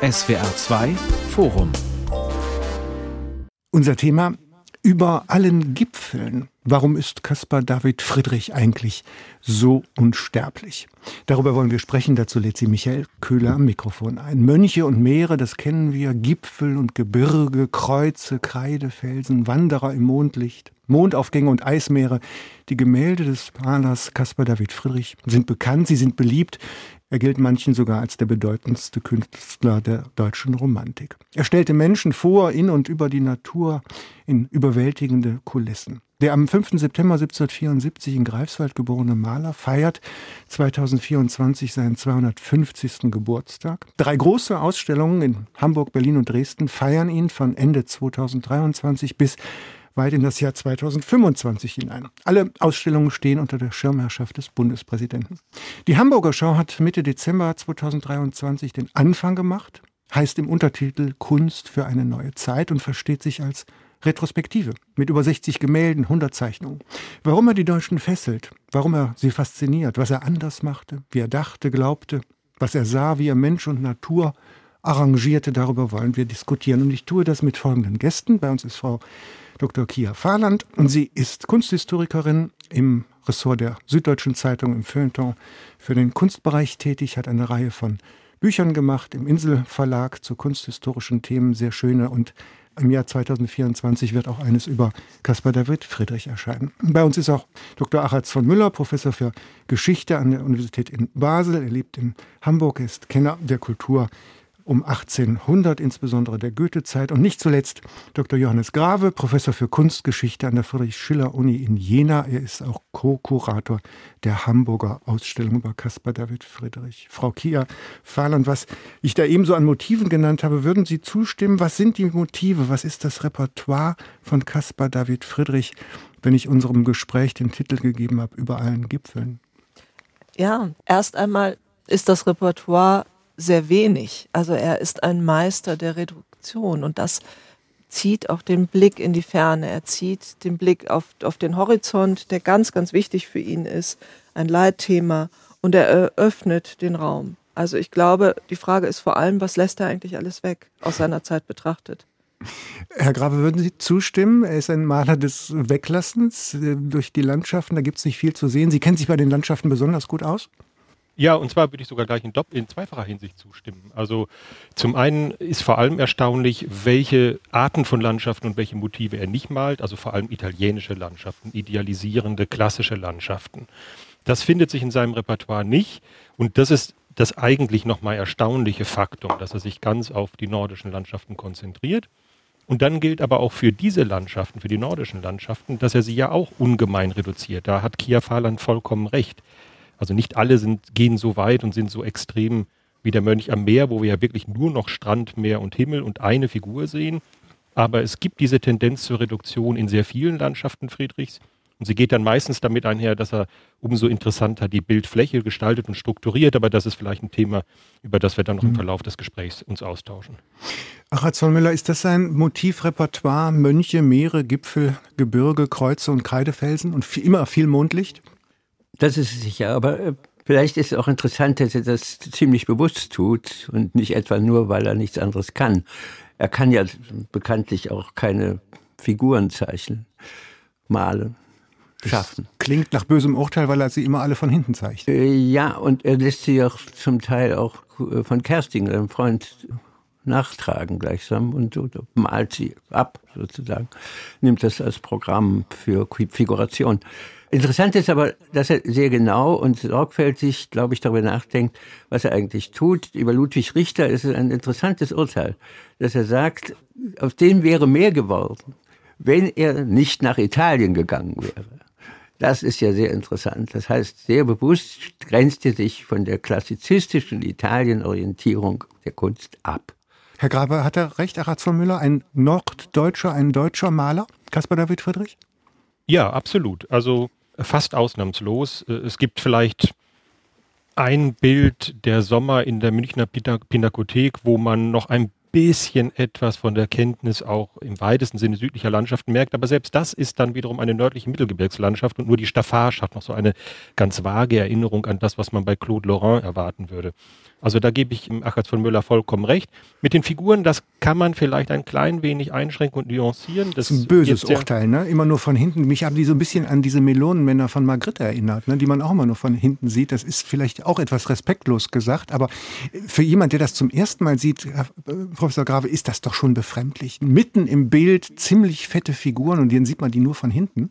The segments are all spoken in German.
SWR 2 Forum. Unser Thema über allen Gipfeln. Warum ist Caspar David Friedrich eigentlich so unsterblich? Darüber wollen wir sprechen. Dazu lädt sie Michael Köhler am Mikrofon ein. Mönche und Meere, das kennen wir. Gipfel und Gebirge, Kreuze, Kreidefelsen, Wanderer im Mondlicht, Mondaufgänge und Eismeere. Die Gemälde des Malers Caspar David Friedrich sind bekannt, sie sind beliebt. Er gilt manchen sogar als der bedeutendste Künstler der deutschen Romantik. Er stellte Menschen vor, in und über die Natur, in überwältigende Kulissen. Der am 5. September 1774 in Greifswald geborene Maler feiert 2024 seinen 250. Geburtstag. Drei große Ausstellungen in Hamburg, Berlin und Dresden feiern ihn von Ende 2023 bis weit in das Jahr 2025 hinein. Alle Ausstellungen stehen unter der Schirmherrschaft des Bundespräsidenten. Die Hamburger Schau hat Mitte Dezember 2023 den Anfang gemacht, heißt im Untertitel Kunst für eine neue Zeit und versteht sich als Retrospektive mit über 60 Gemälden, 100 Zeichnungen. Warum er die Deutschen fesselt, warum er sie fasziniert, was er anders machte, wie er dachte, glaubte, was er sah, wie er Mensch und Natur arrangierte, darüber wollen wir diskutieren. Und ich tue das mit folgenden Gästen. Bei uns ist Frau Dr. Kia Fahrland und sie ist Kunsthistorikerin im Ressort der Süddeutschen Zeitung im Feuilleton für den Kunstbereich tätig, hat eine Reihe von Büchern gemacht im Inselverlag zu kunsthistorischen Themen, sehr schöne und im Jahr 2024 wird auch eines über Caspar David Friedrich erscheinen. Bei uns ist auch Dr. Achatz von Müller, Professor für Geschichte an der Universität in Basel. Er lebt in Hamburg, ist Kenner der Kultur um 1800, insbesondere der Goethezeit. Und nicht zuletzt Dr. Johannes Grave, Professor für Kunstgeschichte an der Friedrich-Schiller-Uni in Jena. Er ist auch Co-Kurator der Hamburger Ausstellung über Caspar David Friedrich. Frau Kia Fahland, was ich da eben so an Motiven genannt habe, würden Sie zustimmen? Was sind die Motive? Was ist das Repertoire von Caspar David Friedrich, wenn ich unserem Gespräch den Titel gegeben habe, über allen Gipfeln? Ja, erst einmal ist das Repertoire sehr wenig. Also er ist ein Meister der Reduktion und das zieht auch den Blick in die Ferne. Er zieht den Blick auf, auf den Horizont, der ganz, ganz wichtig für ihn ist, ein Leitthema und er eröffnet den Raum. Also ich glaube, die Frage ist vor allem, was lässt er eigentlich alles weg aus seiner Zeit betrachtet? Herr Grabe, würden Sie zustimmen? Er ist ein Maler des Weglassens äh, durch die Landschaften. Da gibt es nicht viel zu sehen. Sie kennen sich bei den Landschaften besonders gut aus? Ja, und zwar würde ich sogar gleich in, in zweifacher Hinsicht zustimmen. Also zum einen ist vor allem erstaunlich, welche Arten von Landschaften und welche Motive er nicht malt, also vor allem italienische Landschaften, idealisierende, klassische Landschaften. Das findet sich in seinem Repertoire nicht und das ist das eigentlich nochmal erstaunliche Faktum, dass er sich ganz auf die nordischen Landschaften konzentriert. Und dann gilt aber auch für diese Landschaften, für die nordischen Landschaften, dass er sie ja auch ungemein reduziert. Da hat Kia Fahland vollkommen recht. Also nicht alle sind, gehen so weit und sind so extrem wie der Mönch am Meer, wo wir ja wirklich nur noch Strand, Meer und Himmel und eine Figur sehen. Aber es gibt diese Tendenz zur Reduktion in sehr vielen Landschaften Friedrichs. Und sie geht dann meistens damit einher, dass er umso interessanter die Bildfläche gestaltet und strukturiert. Aber das ist vielleicht ein Thema, über das wir dann noch im mhm. Verlauf des Gesprächs uns austauschen. Ach, Zollmüller, ist das ein Motivrepertoire? Mönche, Meere, Gipfel, Gebirge, Kreuze und Kreidefelsen und viel, immer viel Mondlicht? Das ist sicher, aber äh, vielleicht ist es auch interessant, dass er das ziemlich bewusst tut und nicht etwa nur, weil er nichts anderes kann. Er kann ja bekanntlich auch keine Figuren zeichnen, malen, schaffen. Das klingt nach bösem Urteil, weil er sie immer alle von hinten zeigt. Äh, ja, und er lässt sie auch zum Teil auch äh, von Kersting, einem Freund, nachtragen gleichsam und, und malt sie ab sozusagen, nimmt das als Programm für Figuration. Interessant ist aber, dass er sehr genau und sorgfältig, glaube ich, darüber nachdenkt, was er eigentlich tut. Über Ludwig Richter ist es ein interessantes Urteil, dass er sagt, auf den wäre mehr geworden, wenn er nicht nach Italien gegangen wäre. Das ist ja sehr interessant. Das heißt, sehr bewusst grenzt er sich von der klassizistischen Italienorientierung der Kunst ab. Herr Grabe, hat er recht, Araz von Müller, ein Norddeutscher, ein deutscher Maler, Caspar David Friedrich? Ja, absolut. Also fast ausnahmslos. Äh, es gibt vielleicht ein Bild der Sommer in der Münchner Pinakothek, wo man noch ein bisschen etwas von der Kenntnis auch im weitesten Sinne südlicher Landschaften merkt. Aber selbst das ist dann wiederum eine nördliche Mittelgebirgslandschaft und nur die Staffage hat noch so eine ganz vage Erinnerung an das, was man bei Claude Laurent erwarten würde. Also da gebe ich Achats von Müller vollkommen recht. Mit den Figuren, das kann man vielleicht ein klein wenig einschränken und nuancieren. Das, ist ein böses Urteil, ne? Immer nur von hinten. Mich haben die so ein bisschen an diese Melonenmänner von Magritte erinnert, ne? die man auch immer nur von hinten sieht. Das ist vielleicht auch etwas respektlos gesagt, aber für jemand, der das zum ersten Mal sieht, Herr äh, Professor Grave, ist das doch schon befremdlich. Mitten im Bild ziemlich fette Figuren und dann sieht man die nur von hinten.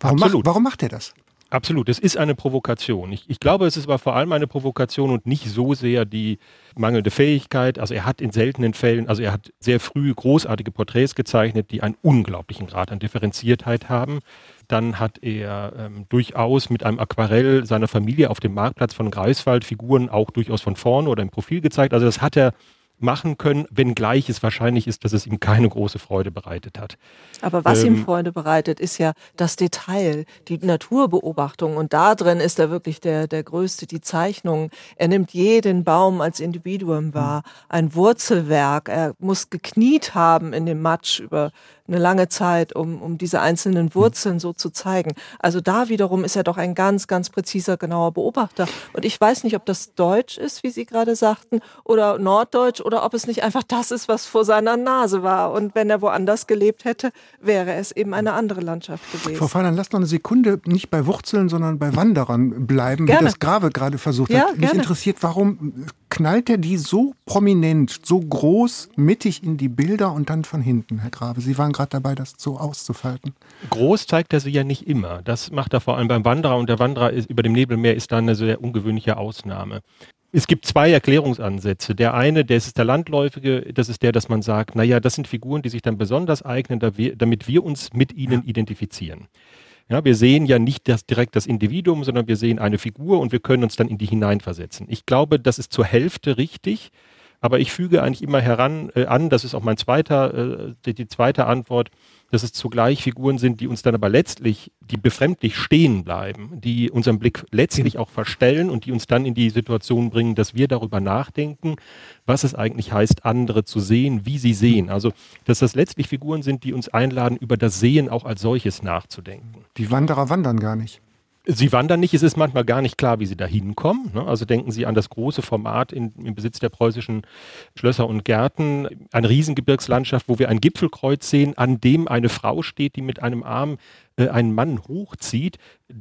Warum, macht, warum macht er das? Absolut, es ist eine Provokation. Ich, ich, glaube, es ist aber vor allem eine Provokation und nicht so sehr die mangelnde Fähigkeit. Also er hat in seltenen Fällen, also er hat sehr früh großartige Porträts gezeichnet, die einen unglaublichen Grad an Differenziertheit haben. Dann hat er ähm, durchaus mit einem Aquarell seiner Familie auf dem Marktplatz von Greifswald Figuren auch durchaus von vorne oder im Profil gezeigt. Also das hat er machen können, wenngleich es wahrscheinlich ist, dass es ihm keine große Freude bereitet hat. Aber was ähm, ihm Freude bereitet, ist ja das Detail, die Naturbeobachtung. Und da drin ist er wirklich der, der Größte, die Zeichnung. Er nimmt jeden Baum als Individuum wahr, ein Wurzelwerk. Er muss gekniet haben in dem Matsch über eine lange Zeit, um, um diese einzelnen Wurzeln so zu zeigen. Also da wiederum ist er doch ein ganz, ganz präziser, genauer Beobachter. Und ich weiß nicht, ob das Deutsch ist, wie Sie gerade sagten, oder Norddeutsch, oder ob es nicht einfach das ist, was vor seiner Nase war. Und wenn er woanders gelebt hätte, wäre es eben eine andere Landschaft gewesen. Frau Feiland, lass noch eine Sekunde nicht bei Wurzeln, sondern bei Wanderern bleiben, gerne. wie das Grave gerade versucht ja, hat. Mich gerne. interessiert, warum knallt er die so prominent, so groß, mittig in die Bilder und dann von hinten, Herr Grave? Sie waren gerade dabei, das so auszufalten. Groß zeigt er sie ja nicht immer. Das macht er vor allem beim Wanderer und der Wanderer ist, über dem Nebelmeer ist dann eine sehr ungewöhnliche Ausnahme. Es gibt zwei Erklärungsansätze. Der eine, der ist der landläufige, das ist der, dass man sagt, naja, das sind Figuren, die sich dann besonders eignen, damit wir uns mit ihnen identifizieren. Ja, wir sehen ja nicht das, direkt das Individuum, sondern wir sehen eine Figur und wir können uns dann in die hineinversetzen. Ich glaube, das ist zur Hälfte richtig, aber ich füge eigentlich immer heran äh, an, das ist auch mein zweiter, äh, die, die zweite Antwort, dass es zugleich Figuren sind, die uns dann aber letztlich, die befremdlich stehen bleiben, die unseren Blick letztlich auch verstellen und die uns dann in die Situation bringen, dass wir darüber nachdenken, was es eigentlich heißt, andere zu sehen, wie sie sehen. Also, dass das letztlich Figuren sind, die uns einladen, über das Sehen auch als solches nachzudenken. Die Wanderer wandern gar nicht. Sie wandern nicht, es ist manchmal gar nicht klar, wie sie da hinkommen. Ne? Also denken Sie an das große Format in, im Besitz der preußischen Schlösser und Gärten, eine Riesengebirgslandschaft, wo wir ein Gipfelkreuz sehen, an dem eine Frau steht, die mit einem Arm äh, einen Mann hochzieht,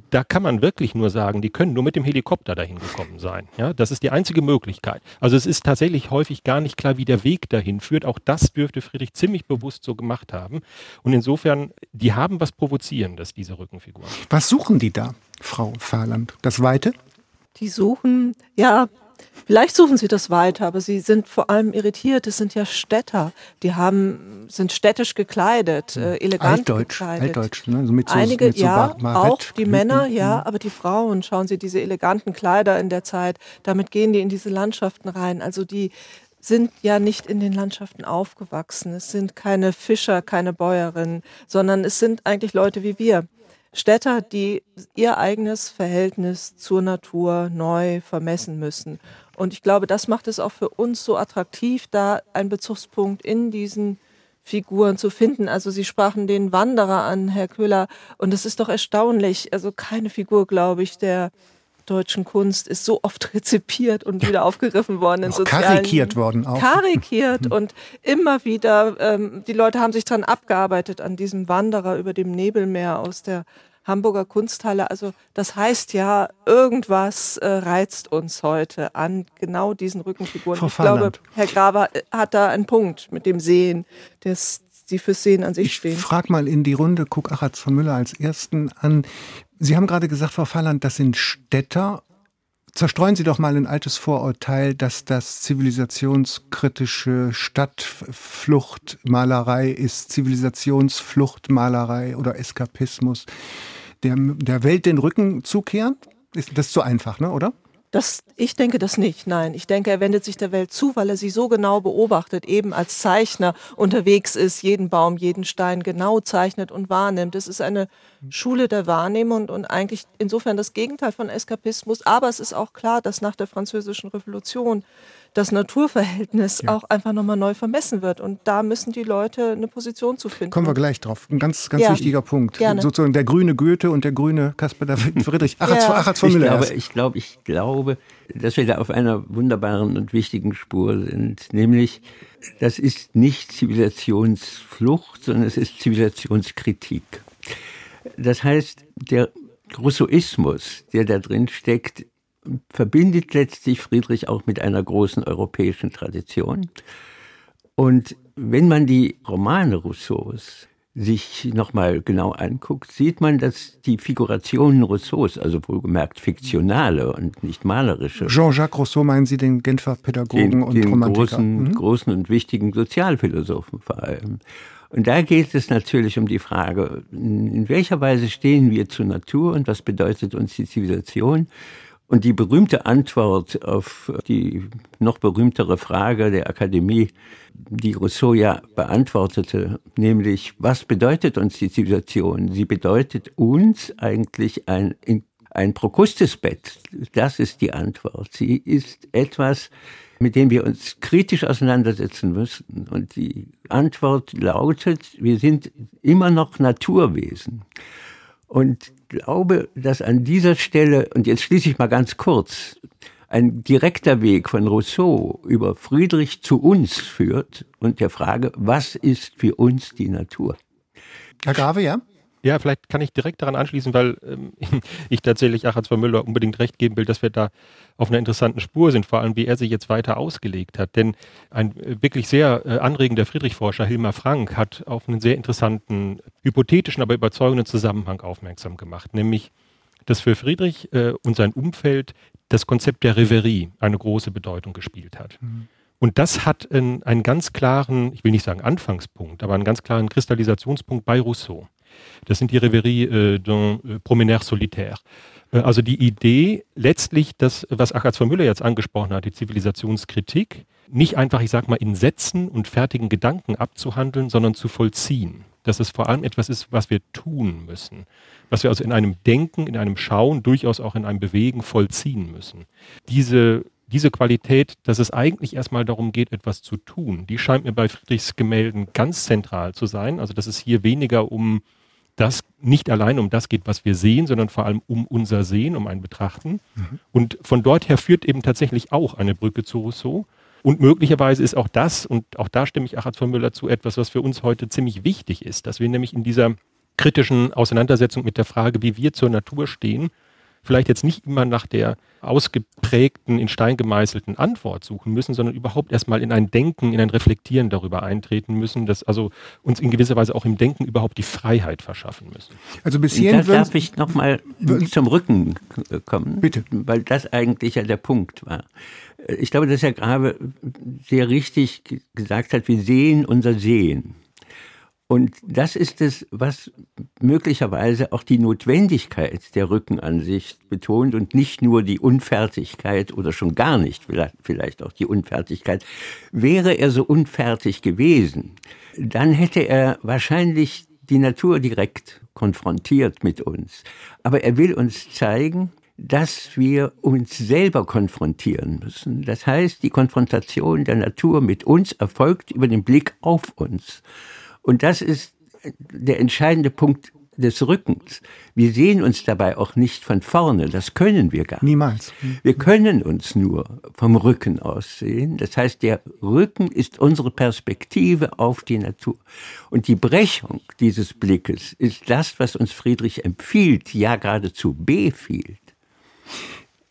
da kann man wirklich nur sagen, die können nur mit dem Helikopter dahin gekommen sein. Ja, das ist die einzige Möglichkeit. Also es ist tatsächlich häufig gar nicht klar, wie der Weg dahin führt. Auch das dürfte Friedrich ziemlich bewusst so gemacht haben. Und insofern, die haben was Provozierendes, diese Rückenfiguren. Was suchen die da, Frau Fahrland? Das Weite? Die suchen, ja, Vielleicht suchen sie das weiter, aber sie sind vor allem irritiert. Es sind ja Städter. Die haben, sind städtisch gekleidet, äh, elegant altdeutsch, gekleidet. Altdeutsch, ne? also mit so, Einige, mit so ja, auch die Männer, ja, aber die Frauen, schauen Sie diese eleganten Kleider in der Zeit. Damit gehen die in diese Landschaften rein. Also die sind ja nicht in den Landschaften aufgewachsen. Es sind keine Fischer, keine Bäuerinnen, sondern es sind eigentlich Leute wie wir. Städter, die ihr eigenes Verhältnis zur Natur neu vermessen müssen. Und ich glaube, das macht es auch für uns so attraktiv, da einen Bezugspunkt in diesen Figuren zu finden. Also Sie sprachen den Wanderer an, Herr Köhler, und es ist doch erstaunlich. Also keine Figur, glaube ich, der deutschen Kunst ist so oft rezipiert und wieder aufgegriffen worden in sozialen karikiert worden auch karikiert und immer wieder ähm, die Leute haben sich dran abgearbeitet an diesem Wanderer über dem Nebelmeer aus der Hamburger Kunsthalle. Also das heißt ja, irgendwas äh, reizt uns heute an genau diesen Rückenfiguren. Frau ich glaube, Herr Graber äh, hat da einen Punkt mit dem Sehen, das die fürs Sehen an sich ich stehen. Ich frage mal in die Runde, guck Achatz von Müller als ersten an. Sie haben gerade gesagt, Frau Fahland, das sind Städter Zerstreuen Sie doch mal ein altes Vorurteil, dass das zivilisationskritische Stadtfluchtmalerei ist, Zivilisationsfluchtmalerei oder Eskapismus. Der, der Welt den Rücken zukehren? Ist das zu einfach, ne, oder? Das, ich denke das nicht, nein. Ich denke, er wendet sich der Welt zu, weil er sie so genau beobachtet, eben als Zeichner unterwegs ist, jeden Baum, jeden Stein genau zeichnet und wahrnimmt. Es ist eine Schule der Wahrnehmung und, und eigentlich insofern das Gegenteil von Eskapismus. Aber es ist auch klar, dass nach der Französischen Revolution das Naturverhältnis ja. auch einfach nochmal neu vermessen wird. Und da müssen die Leute eine Position zu finden. Kommen wir gleich drauf. Ein ganz, ganz ja. wichtiger Punkt. Gerne. Sozusagen der grüne Goethe und der grüne Caspar David Friedrich. Achatz, ja. Achatz von Müller. Ich glaube, ich glaube, ich glaube, dass wir da auf einer wunderbaren und wichtigen Spur sind. Nämlich, das ist nicht Zivilisationsflucht, sondern es ist Zivilisationskritik. Das heißt, der Rousseauismus, der da drin steckt, verbindet letztlich Friedrich auch mit einer großen europäischen Tradition. Und wenn man die Romane Rousseaus sich nochmal genau anguckt, sieht man, dass die Figurationen Rousseaus, also wohlgemerkt fiktionale und nicht malerische. Jean-Jacques Rousseau meinen Sie den Genfer Pädagogen den, und den Romantiker? Großen, mhm. großen und wichtigen Sozialphilosophen vor allem. Und da geht es natürlich um die Frage, in welcher Weise stehen wir zur Natur und was bedeutet uns die Zivilisation? Und die berühmte Antwort auf die noch berühmtere Frage der Akademie, die Rousseau ja beantwortete, nämlich, was bedeutet uns die Zivilisation? Sie bedeutet uns eigentlich ein, ein Prokustusbett. Das ist die Antwort. Sie ist etwas, mit dem wir uns kritisch auseinandersetzen müssen. Und die Antwort lautet, wir sind immer noch Naturwesen. Und glaube, dass an dieser Stelle, und jetzt schließe ich mal ganz kurz, ein direkter Weg von Rousseau über Friedrich zu uns führt und der Frage, was ist für uns die Natur? Herr Grave, ja? Ja, vielleicht kann ich direkt daran anschließen, weil ähm, ich tatsächlich Achatz von Müller unbedingt recht geben will, dass wir da auf einer interessanten Spur sind, vor allem wie er sich jetzt weiter ausgelegt hat. Denn ein äh, wirklich sehr äh, anregender Friedrich-Forscher, Hilmar Frank, hat auf einen sehr interessanten, hypothetischen, aber überzeugenden Zusammenhang aufmerksam gemacht, nämlich, dass für Friedrich äh, und sein Umfeld das Konzept der Reverie eine große Bedeutung gespielt hat. Mhm. Und das hat einen, einen ganz klaren, ich will nicht sagen Anfangspunkt, aber einen ganz klaren Kristallisationspunkt bei Rousseau. Das sind die Reveries äh, d'un äh, Promeneur solitaire. Äh, also die Idee, letztlich das, was Achatz von Müller jetzt angesprochen hat, die Zivilisationskritik, nicht einfach, ich sag mal, in Sätzen und fertigen Gedanken abzuhandeln, sondern zu vollziehen. Dass es vor allem etwas ist, was wir tun müssen. Was wir also in einem Denken, in einem Schauen, durchaus auch in einem Bewegen vollziehen müssen. Diese diese Qualität, dass es eigentlich erstmal darum geht, etwas zu tun, die scheint mir bei Friedrichs Gemälden ganz zentral zu sein. Also dass es hier weniger um das, nicht allein um das geht, was wir sehen, sondern vor allem um unser Sehen, um ein Betrachten. Mhm. Und von dort her führt eben tatsächlich auch eine Brücke zu Rousseau. Und möglicherweise ist auch das, und auch da stimme ich Achatz von Müller zu, etwas, was für uns heute ziemlich wichtig ist, dass wir nämlich in dieser kritischen Auseinandersetzung mit der Frage, wie wir zur Natur stehen, vielleicht jetzt nicht immer nach der ausgeprägten, in Stein gemeißelten Antwort suchen müssen, sondern überhaupt erstmal in ein Denken, in ein Reflektieren darüber eintreten müssen, dass also uns in gewisser Weise auch im Denken überhaupt die Freiheit verschaffen müssen. Also bis hierhin da darf ich nochmal zum Rücken kommen, Bitte. weil das eigentlich ja der Punkt war. Ich glaube, dass Herr Grabe sehr richtig gesagt hat, wir sehen unser Sehen. Und das ist es, was möglicherweise auch die Notwendigkeit der Rückenansicht betont und nicht nur die Unfertigkeit oder schon gar nicht vielleicht auch die Unfertigkeit. Wäre er so unfertig gewesen, dann hätte er wahrscheinlich die Natur direkt konfrontiert mit uns. Aber er will uns zeigen, dass wir uns selber konfrontieren müssen. Das heißt, die Konfrontation der Natur mit uns erfolgt über den Blick auf uns. Und das ist der entscheidende Punkt des Rückens. Wir sehen uns dabei auch nicht von vorne. Das können wir gar nicht. Niemals. Wir können uns nur vom Rücken aus sehen. Das heißt, der Rücken ist unsere Perspektive auf die Natur. Und die Brechung dieses Blickes ist das, was uns Friedrich empfiehlt, ja geradezu befiehlt.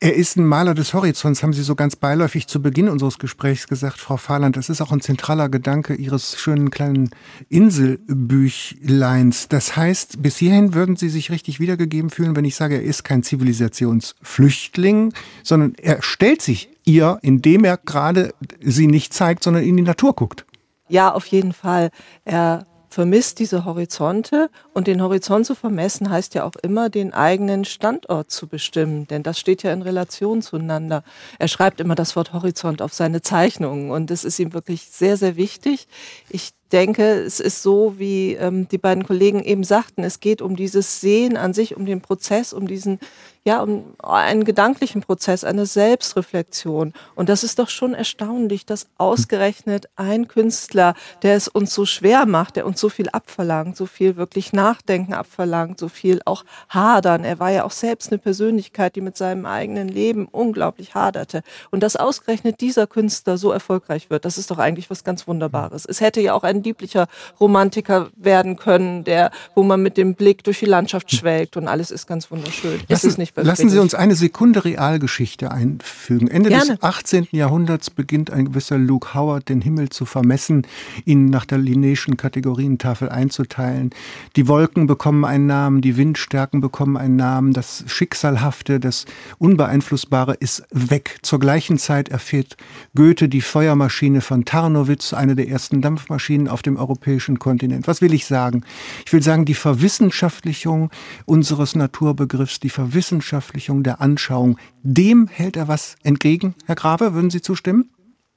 Er ist ein Maler des Horizonts, haben Sie so ganz beiläufig zu Beginn unseres Gesprächs gesagt, Frau Fahrland. Das ist auch ein zentraler Gedanke Ihres schönen kleinen Inselbüchleins. Das heißt, bis hierhin würden Sie sich richtig wiedergegeben fühlen, wenn ich sage, er ist kein Zivilisationsflüchtling, sondern er stellt sich ihr, indem er gerade sie nicht zeigt, sondern in die Natur guckt. Ja, auf jeden Fall. Er vermisst diese Horizonte und den Horizont zu vermessen heißt ja auch immer, den eigenen Standort zu bestimmen, denn das steht ja in Relation zueinander. Er schreibt immer das Wort Horizont auf seine Zeichnungen und das ist ihm wirklich sehr, sehr wichtig. Ich denke, es ist so, wie ähm, die beiden Kollegen eben sagten, es geht um dieses Sehen an sich, um den Prozess, um diesen ja, um einen gedanklichen Prozess, eine Selbstreflexion. Und das ist doch schon erstaunlich, dass ausgerechnet ein Künstler, der es uns so schwer macht, der uns so viel abverlangt, so viel wirklich Nachdenken abverlangt, so viel auch hadern. Er war ja auch selbst eine Persönlichkeit, die mit seinem eigenen Leben unglaublich haderte. Und dass ausgerechnet dieser Künstler so erfolgreich wird, das ist doch eigentlich was ganz Wunderbares. Es hätte ja auch ein lieblicher Romantiker werden können, der, wo man mit dem Blick durch die Landschaft schwelgt und alles ist ganz wunderschön. Das ist nicht Lassen Sie uns eine Sekunde Realgeschichte einfügen. Ende Gerne. des 18. Jahrhunderts beginnt ein gewisser Luke Howard den Himmel zu vermessen, ihn nach der Linnéischen Kategorientafel einzuteilen. Die Wolken bekommen einen Namen, die Windstärken bekommen einen Namen, das Schicksalhafte, das Unbeeinflussbare ist weg. Zur gleichen Zeit erfährt Goethe die Feuermaschine von Tarnowitz, eine der ersten Dampfmaschinen auf dem europäischen Kontinent. Was will ich sagen? Ich will sagen, die Verwissenschaftlichung unseres Naturbegriffs, die Verwissenschaftlichung Verwissenschaftlichung der Anschauung, dem hält er was entgegen, Herr Grabe, würden Sie zustimmen?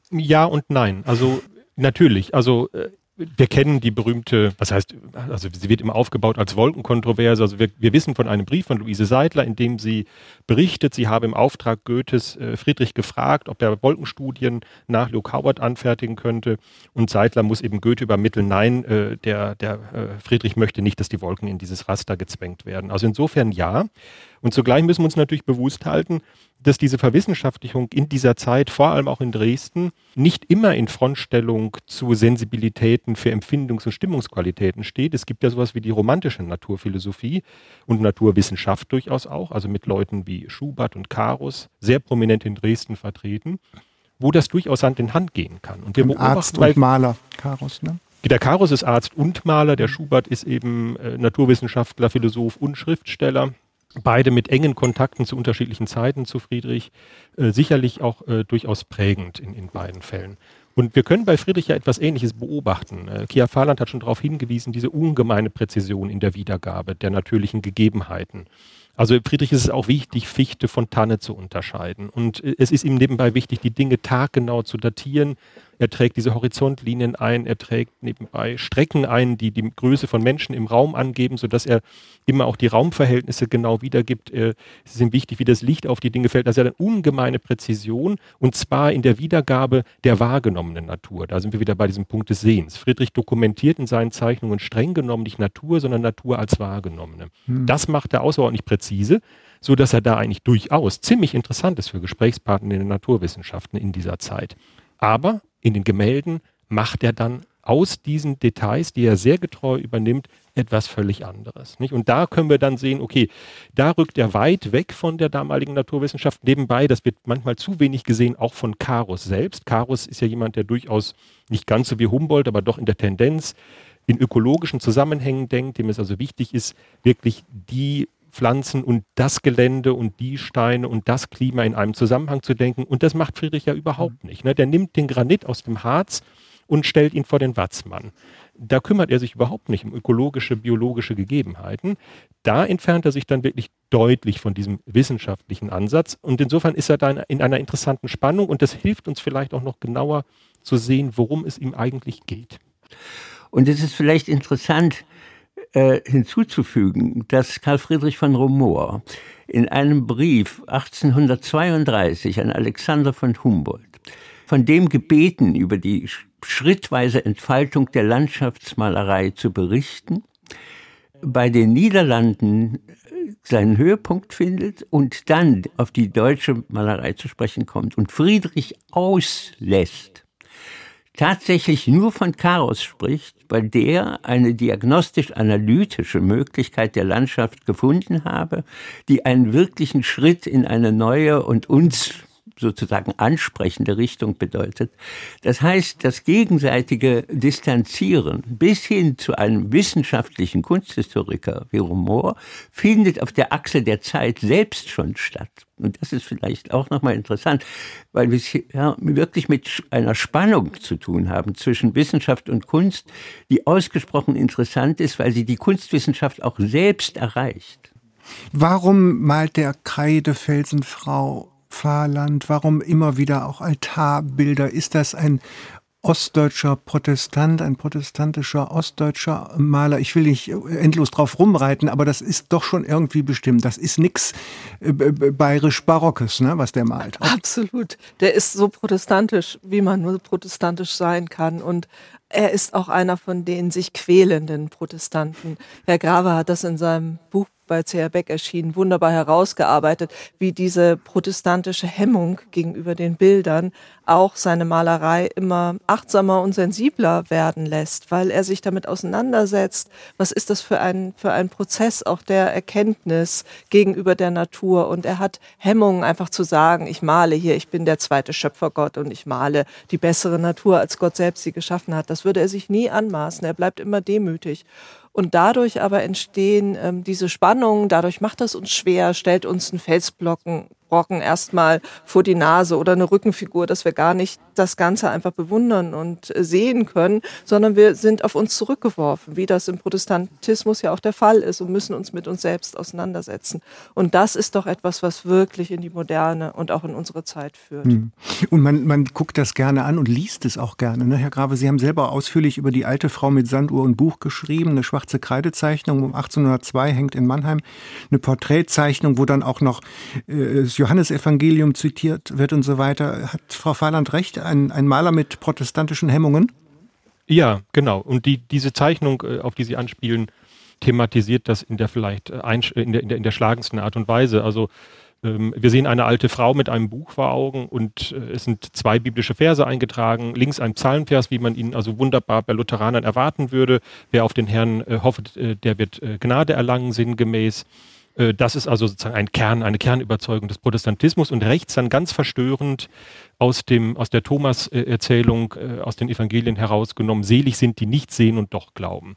Ja und nein. Also natürlich. Also äh, wir kennen die berühmte, was heißt, also sie wird immer aufgebaut als Wolkenkontroverse. Also wir, wir wissen von einem Brief von Luise Seidler, in dem sie berichtet, sie habe im Auftrag Goethes äh, Friedrich gefragt, ob er Wolkenstudien nach Luke Howard anfertigen könnte. Und Seidler muss eben Goethe übermitteln, nein, äh, der, der äh, Friedrich möchte nicht, dass die Wolken in dieses Raster gezwängt werden. Also insofern ja. Und zugleich müssen wir uns natürlich bewusst halten, dass diese Verwissenschaftlichung in dieser Zeit, vor allem auch in Dresden, nicht immer in Frontstellung zu Sensibilitäten für Empfindungs- und Stimmungsqualitäten steht. Es gibt ja sowas wie die romantische Naturphilosophie und Naturwissenschaft durchaus auch, also mit Leuten wie Schubert und Karus, sehr prominent in Dresden vertreten, wo das durchaus Hand in Hand gehen kann. Und wir und Arzt und Maler, Karus, ne? Der Karus ist Arzt und Maler, der Schubert ist eben äh, Naturwissenschaftler, Philosoph und Schriftsteller beide mit engen Kontakten zu unterschiedlichen Zeiten zu Friedrich, äh, sicherlich auch äh, durchaus prägend in, in beiden Fällen. Und wir können bei Friedrich ja etwas Ähnliches beobachten. Äh, Kia Fahrland hat schon darauf hingewiesen, diese ungemeine Präzision in der Wiedergabe der natürlichen Gegebenheiten. Also Friedrich ist es auch wichtig, Fichte von Tanne zu unterscheiden. Und äh, es ist ihm nebenbei wichtig, die Dinge taggenau zu datieren, er trägt diese Horizontlinien ein, er trägt nebenbei Strecken ein, die die Größe von Menschen im Raum angeben, sodass er immer auch die Raumverhältnisse genau wiedergibt. Es ist ihm wichtig, wie das Licht auf die Dinge fällt. Also er hat eine ungemeine Präzision und zwar in der Wiedergabe der wahrgenommenen Natur. Da sind wir wieder bei diesem Punkt des Sehens. Friedrich dokumentiert in seinen Zeichnungen streng genommen nicht Natur, sondern Natur als wahrgenommene. Hm. Das macht er außerordentlich präzise so dass er da eigentlich durchaus ziemlich interessant ist für Gesprächspartner in den Naturwissenschaften in dieser Zeit. Aber in den Gemälden macht er dann aus diesen Details, die er sehr getreu übernimmt, etwas völlig anderes. Nicht? Und da können wir dann sehen, okay, da rückt er weit weg von der damaligen Naturwissenschaft. Nebenbei, das wird manchmal zu wenig gesehen, auch von Karus selbst. Karus ist ja jemand, der durchaus nicht ganz so wie Humboldt, aber doch in der Tendenz in ökologischen Zusammenhängen denkt, dem es also wichtig ist, wirklich die Pflanzen und das Gelände und die Steine und das Klima in einem Zusammenhang zu denken. Und das macht Friedrich ja überhaupt nicht. Ne? Der nimmt den Granit aus dem Harz und stellt ihn vor den Watzmann. Da kümmert er sich überhaupt nicht um ökologische, biologische Gegebenheiten. Da entfernt er sich dann wirklich deutlich von diesem wissenschaftlichen Ansatz. Und insofern ist er da in einer interessanten Spannung und das hilft uns vielleicht auch noch genauer zu sehen, worum es ihm eigentlich geht. Und es ist vielleicht interessant, äh, hinzuzufügen, dass Karl Friedrich von Romohr in einem Brief 1832 an Alexander von Humboldt von dem gebeten, über die schrittweise Entfaltung der Landschaftsmalerei zu berichten, bei den Niederlanden äh, seinen Höhepunkt findet und dann auf die deutsche Malerei zu sprechen kommt und Friedrich auslässt tatsächlich nur von Chaos spricht, bei der eine diagnostisch-analytische Möglichkeit der Landschaft gefunden habe, die einen wirklichen Schritt in eine neue und uns sozusagen ansprechende Richtung bedeutet. Das heißt, das gegenseitige Distanzieren bis hin zu einem wissenschaftlichen Kunsthistoriker wie Rumor findet auf der Achse der Zeit selbst schon statt. Und das ist vielleicht auch nochmal interessant, weil wir es ja, wirklich mit einer Spannung zu tun haben zwischen Wissenschaft und Kunst, die ausgesprochen interessant ist, weil sie die Kunstwissenschaft auch selbst erreicht. Warum malt der Kreidefelsenfrau Pfarrland? Warum immer wieder auch Altarbilder? Ist das ein ostdeutscher Protestant, ein protestantischer ostdeutscher Maler. Ich will nicht endlos drauf rumreiten, aber das ist doch schon irgendwie bestimmt. Das ist nix äh, bayerisch-barockes, ne, was der malt. Absolut. Der ist so protestantisch, wie man nur protestantisch sein kann. Und er ist auch einer von den sich quälenden Protestanten. Herr Graver hat das in seinem Buch bei C.R. Beck erschienen, wunderbar herausgearbeitet, wie diese protestantische Hemmung gegenüber den Bildern auch seine Malerei immer achtsamer und sensibler werden lässt, weil er sich damit auseinandersetzt, was ist das für ein, für ein Prozess auch der Erkenntnis gegenüber der Natur. Und er hat Hemmungen einfach zu sagen, ich male hier, ich bin der zweite Schöpfergott und ich male die bessere Natur, als Gott selbst sie geschaffen hat. Das würde er sich nie anmaßen. Er bleibt immer demütig. Und dadurch aber entstehen ähm, diese Spannungen, dadurch macht es uns schwer, stellt uns einen Felsblocken Brocken erstmal vor die Nase oder eine Rückenfigur, dass wir gar nicht das Ganze einfach bewundern und äh, sehen können, sondern wir sind auf uns zurückgeworfen, wie das im Protestantismus ja auch der Fall ist und müssen uns mit uns selbst auseinandersetzen. Und das ist doch etwas, was wirklich in die Moderne und auch in unsere Zeit führt. Hm. Und man, man guckt das gerne an und liest es auch gerne. Ne? Herr Grabe, Sie haben selber ausführlich über die alte Frau mit Sanduhr und Buch geschrieben, eine schwarze Kreidezeichnung um 1802 hängt in Mannheim, eine Porträtzeichnung, wo dann auch noch äh, Johannesevangelium zitiert wird und so weiter. Hat Frau Fahland recht? Ein, ein Maler mit protestantischen Hemmungen? Ja, genau. Und die, diese Zeichnung, äh, auf die Sie anspielen, thematisiert das in der vielleicht äh, in der, in der, in der schlagendsten Art und Weise. Also ähm, wir sehen eine alte Frau mit einem Buch vor Augen und äh, es sind zwei biblische Verse eingetragen. Links ein Psalmvers, wie man ihn also wunderbar bei Lutheranern erwarten würde. Wer auf den Herrn äh, hofft, äh, der wird Gnade erlangen, sinngemäß. Äh, das ist also sozusagen ein Kern, eine Kernüberzeugung des Protestantismus und rechts dann ganz verstörend aus dem, aus der Thomas-Erzählung, äh, aus den Evangelien herausgenommen, selig sind, die nicht sehen und doch glauben.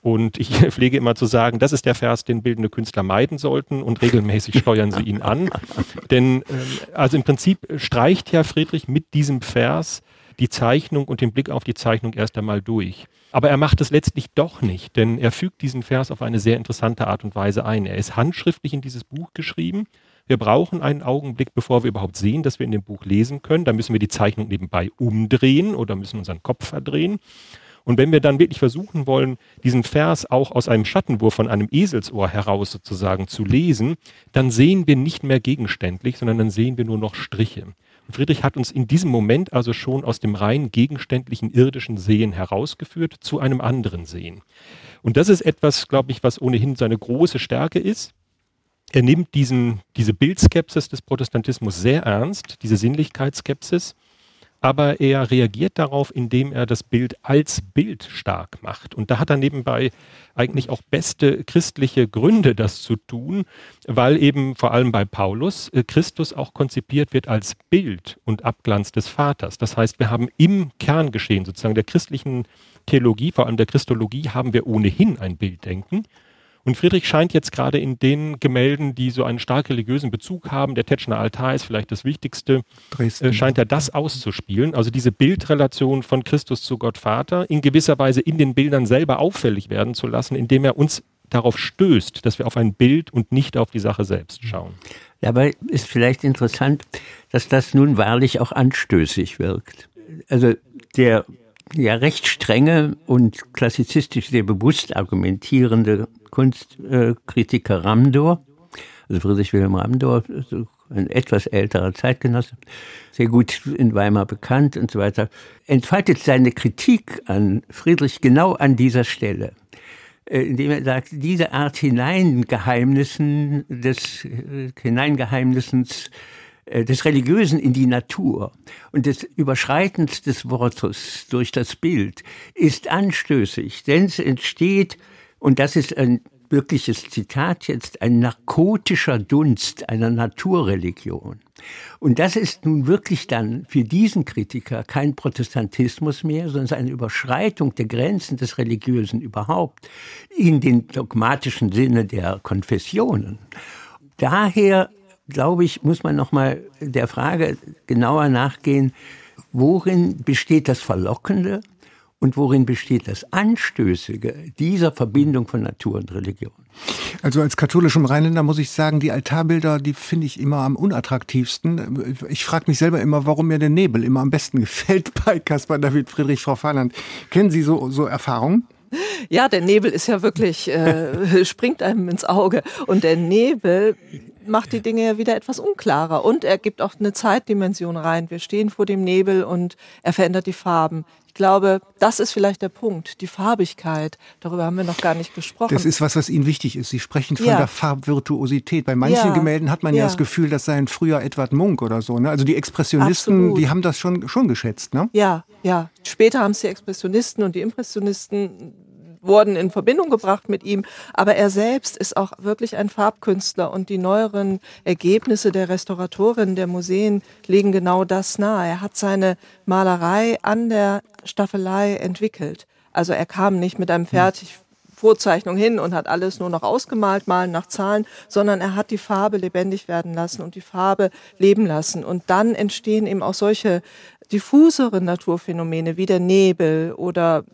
Und ich pflege immer zu sagen, das ist der Vers, den bildende Künstler meiden sollten und regelmäßig steuern sie ihn an. Denn ähm, also im Prinzip streicht ja Friedrich mit diesem Vers die Zeichnung und den Blick auf die Zeichnung erst einmal durch. Aber er macht es letztlich doch nicht, denn er fügt diesen Vers auf eine sehr interessante Art und Weise ein. Er ist handschriftlich in dieses Buch geschrieben. Wir brauchen einen Augenblick, bevor wir überhaupt sehen, dass wir in dem Buch lesen können. Da müssen wir die Zeichnung nebenbei umdrehen oder müssen unseren Kopf verdrehen. Und wenn wir dann wirklich versuchen wollen, diesen Vers auch aus einem Schattenwurf von einem Eselsohr heraus sozusagen zu lesen, dann sehen wir nicht mehr gegenständlich, sondern dann sehen wir nur noch Striche. Friedrich hat uns in diesem Moment also schon aus dem rein gegenständlichen irdischen Sehen herausgeführt zu einem anderen Sehen. Und das ist etwas, glaube ich, was ohnehin seine große Stärke ist. Er nimmt diesen, diese Bildskepsis des Protestantismus sehr ernst, diese Sinnlichkeitsskepsis, aber er reagiert darauf, indem er das Bild als Bild stark macht. Und da hat er nebenbei eigentlich auch beste christliche Gründe, das zu tun, weil eben vor allem bei Paulus äh, Christus auch konzipiert wird als Bild und Abglanz des Vaters. Das heißt, wir haben im Kerngeschehen sozusagen der christlichen Theologie, vor allem der Christologie, haben wir ohnehin ein Bilddenken. Und Friedrich scheint jetzt gerade in den Gemälden, die so einen stark religiösen Bezug haben, der Tetschner Altar ist vielleicht das Wichtigste, äh, scheint er das auszuspielen. Also diese Bildrelation von Christus zu Gott Vater in gewisser Weise in den Bildern selber auffällig werden zu lassen, indem er uns darauf stößt, dass wir auf ein Bild und nicht auf die Sache selbst schauen. Dabei ist vielleicht interessant, dass das nun wahrlich auch anstößig wirkt. Also der ja recht strenge und klassizistisch sehr bewusst argumentierende Kunstkritiker Ramdor, also Friedrich Wilhelm Ramdor, ein etwas älterer Zeitgenosse, sehr gut in Weimar bekannt und so weiter, entfaltet seine Kritik an Friedrich genau an dieser Stelle äh, indem er sagt, diese Art Hineingeheimnissen des äh, Hineingeheimnissens äh, des Religiösen in die Natur und des Überschreitens des Wortes durch das Bild ist anstößig, denn es entsteht, und das ist ein wirkliches Zitat jetzt, ein narkotischer Dunst einer Naturreligion. Und das ist nun wirklich dann für diesen Kritiker kein Protestantismus mehr, sondern eine Überschreitung der Grenzen des Religiösen überhaupt in den dogmatischen Sinne der Konfessionen. Daher glaube ich, muss man noch mal der Frage genauer nachgehen, worin besteht das Verlockende Und worin besteht das Anstößige dieser Verbindung von Natur und Religion? Also als katholischem Rheinländer muss ich sagen, die Altarbilder, die finde ich immer am unattraktivsten. Ich frage mich selber immer, warum mir der Nebel immer am besten gefällt bei Caspar David Friedrich, Frau Fahland. Kennen Sie so, so Erfahrungen? Ja, der Nebel ist ja wirklich, äh, springt einem ins Auge. Und der Nebel macht die Dinge ja wieder etwas unklarer. Und er gibt auch eine Zeitdimension rein. Wir stehen vor dem Nebel und er verändert die Farben. Ich glaube, das ist vielleicht der Punkt, die Farbigkeit. Darüber haben wir noch gar nicht gesprochen. Das ist was, was Ihnen wichtig ist. Sie sprechen von ja. der Farbvirtuosität. Bei manchen ja. Gemälden hat man ja. ja. das Gefühl, das sei ein früher Edward Munk oder so. Ne? Also die Expressionisten, Absolut. die haben das schon, schon geschätzt. Ne? Ja, ja. Später haben es die Expressionisten und die Impressionisten wurden in Verbindung gebracht mit ihm. Aber er selbst ist auch wirklich ein Farbkünstler und die neueren Ergebnisse der Restauratorin der Museen legen genau das nahe. Er hat seine Malerei an der Staffelei entwickelt. Also er kam nicht mit einem fertig Vorzeichnung hin und hat alles nur noch ausgemalt, malen nach Zahlen, sondern er hat die Farbe lebendig werden lassen und die Farbe leben lassen. Und dann entstehen eben auch solche diffusere Naturphänomene wie der Nebel oder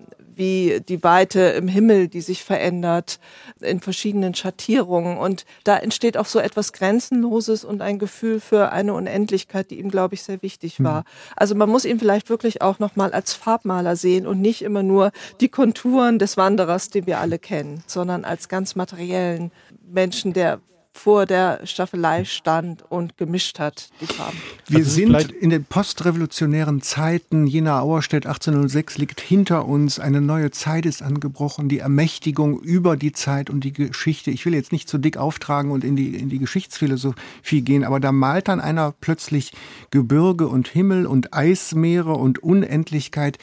wie die Weite im Himmel, die sich verändert in verschiedenen Schattierungen. Und da entsteht auch so etwas Grenzenloses und ein Gefühl für eine Unendlichkeit, die ihm, glaube ich, sehr wichtig hm. war. Mhm. Also man muss ihn vielleicht wirklich auch nochmal als Farbmaler sehen und nicht immer nur die Konturen des Wanderers, den wir alle kennen, sondern als ganz materiellen Menschen, der vor der Staffelei stand und gemischt hat, die Farben. Wir also sind in den postrevolutionären Zeiten, Jena Auerstedt 1806 liegt hinter uns, eine neue Zeit ist angebrochen, die Ermächtigung über die Zeit und die Geschichte. Ich will jetzt nicht zu dick auftragen und in die, in die Geschichtsphilosophie gehen, aber da malt dann einer plötzlich Gebirge und Himmel und Eismeere und Unendlichkeit.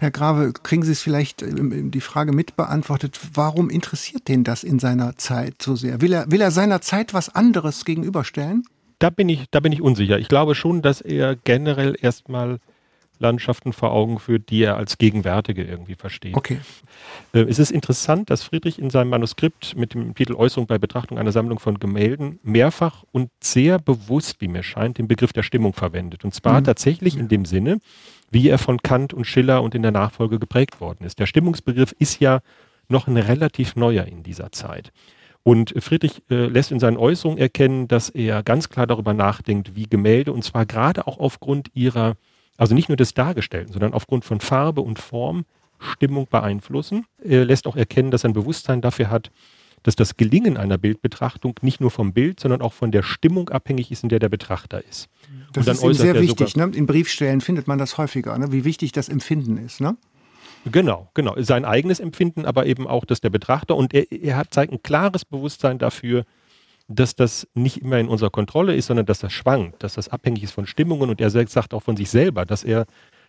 Herr Grave, kriegen Sie es vielleicht ähm, die Frage mitbeantwortet, warum interessiert den das in seiner Zeit so sehr? Will er, will er seiner Zeit was anderes gegenüberstellen? Da bin ich, da bin ich unsicher. Ich glaube schon, dass er generell erstmal Landschaften vor Augen führt, die er als gegenwärtige irgendwie versteht. Okay. Äh, es ist interessant, dass Friedrich in seinem Manuskript mit dem Titel Äußerung bei Betrachtung einer Sammlung von Gemälden mehrfach und sehr bewusst, wie mir scheint, den Begriff der Stimmung verwendet. Und zwar mhm. tatsächlich in dem Sinne, wie er von Kant und Schiller und in der Nachfolge geprägt worden ist. Der Stimmungsbegriff ist ja noch ein relativ neuer in dieser Zeit. Und Friedrich äh, lässt in seinen Äußerungen erkennen, dass er ganz klar darüber nachdenkt, wie Gemälde, und zwar gerade auch aufgrund ihrer, also nicht nur des Dargestellten, sondern aufgrund von Farbe und Form, Stimmung beeinflussen. Er lässt auch erkennen, dass er ein Bewusstsein dafür hat, dass das Gelingen einer Bildbetrachtung nicht nur vom Bild, sondern auch von der Stimmung abhängig ist, in der der Betrachter ist. Das ist sehr wichtig. Ne? In Briefstellen findet man das häufiger, ne? wie wichtig das Empfinden ist. Ne? Genau, genau. Sein eigenes Empfinden, aber eben auch das der Betrachter. Und er, er hat, zeigt ein klares Bewusstsein dafür, dass das nicht immer in unserer Kontrolle ist, sondern dass das schwankt, dass das abhängig ist von Stimmungen. Und er sagt auch von sich selber, dass er,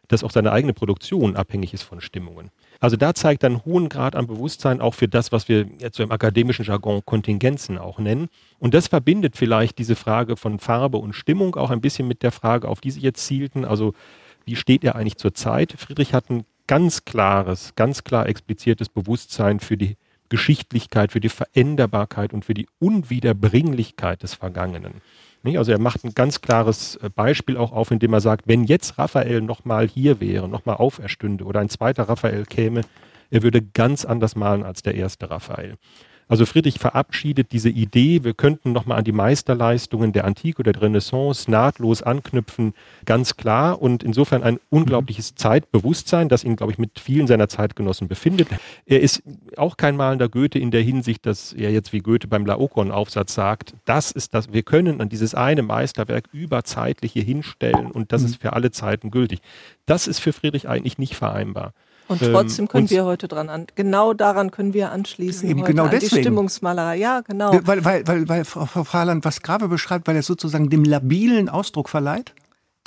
dass auch seine eigene Produktion abhängig ist von Stimmungen. Also da zeigt er einen hohen Grad an Bewusstsein auch für das, was wir jetzt so im akademischen Jargon Kontingenzen auch nennen. Und das verbindet vielleicht diese Frage von Farbe und Stimmung auch ein bisschen mit der Frage, auf die Sie jetzt zielten. Also wie steht er eigentlich zur Zeit? Friedrich hat ein ganz klares, ganz klar expliziertes Bewusstsein für die Geschichtlichkeit, für die Veränderbarkeit und für die Unwiederbringlichkeit des Vergangenen. Also er macht ein ganz klares äh, Beispiel auch auf, indem er sagt, wenn jetzt Raphael nochmal hier wäre, nochmal auferstünde oder ein zweiter Raphael käme, er würde ganz anders malen als der erste Raphael. Also Friedrich verabschiedet diese Idee, wir könnten nochmal an die Meisterleistungen der Antike oder der Renaissance nahtlos anknüpfen, ganz klar und insofern ein unglaubliches Zeitbewusstsein, das ihn, glaube ich, mit vielen seiner Zeitgenossen befindet. Er ist auch kein malender Goethe in der Hinsicht, dass er jetzt wie Goethe beim Laokoon-Aufsatz sagt, das ist das, wir können an dieses eine Meisterwerk überzeitlich hier hinstellen und das ist für alle Zeiten gültig. Das ist für Friedrich eigentlich nicht vereinbar. Und trotzdem können ähm, wir heute dran an. Genau daran können wir anschließen. Eben genau deswegen. Die Stimmungsmalerei, ja, genau. Weil, weil, weil, weil Frau Frahland was Grave beschreibt, weil er sozusagen dem labilen Ausdruck verleiht?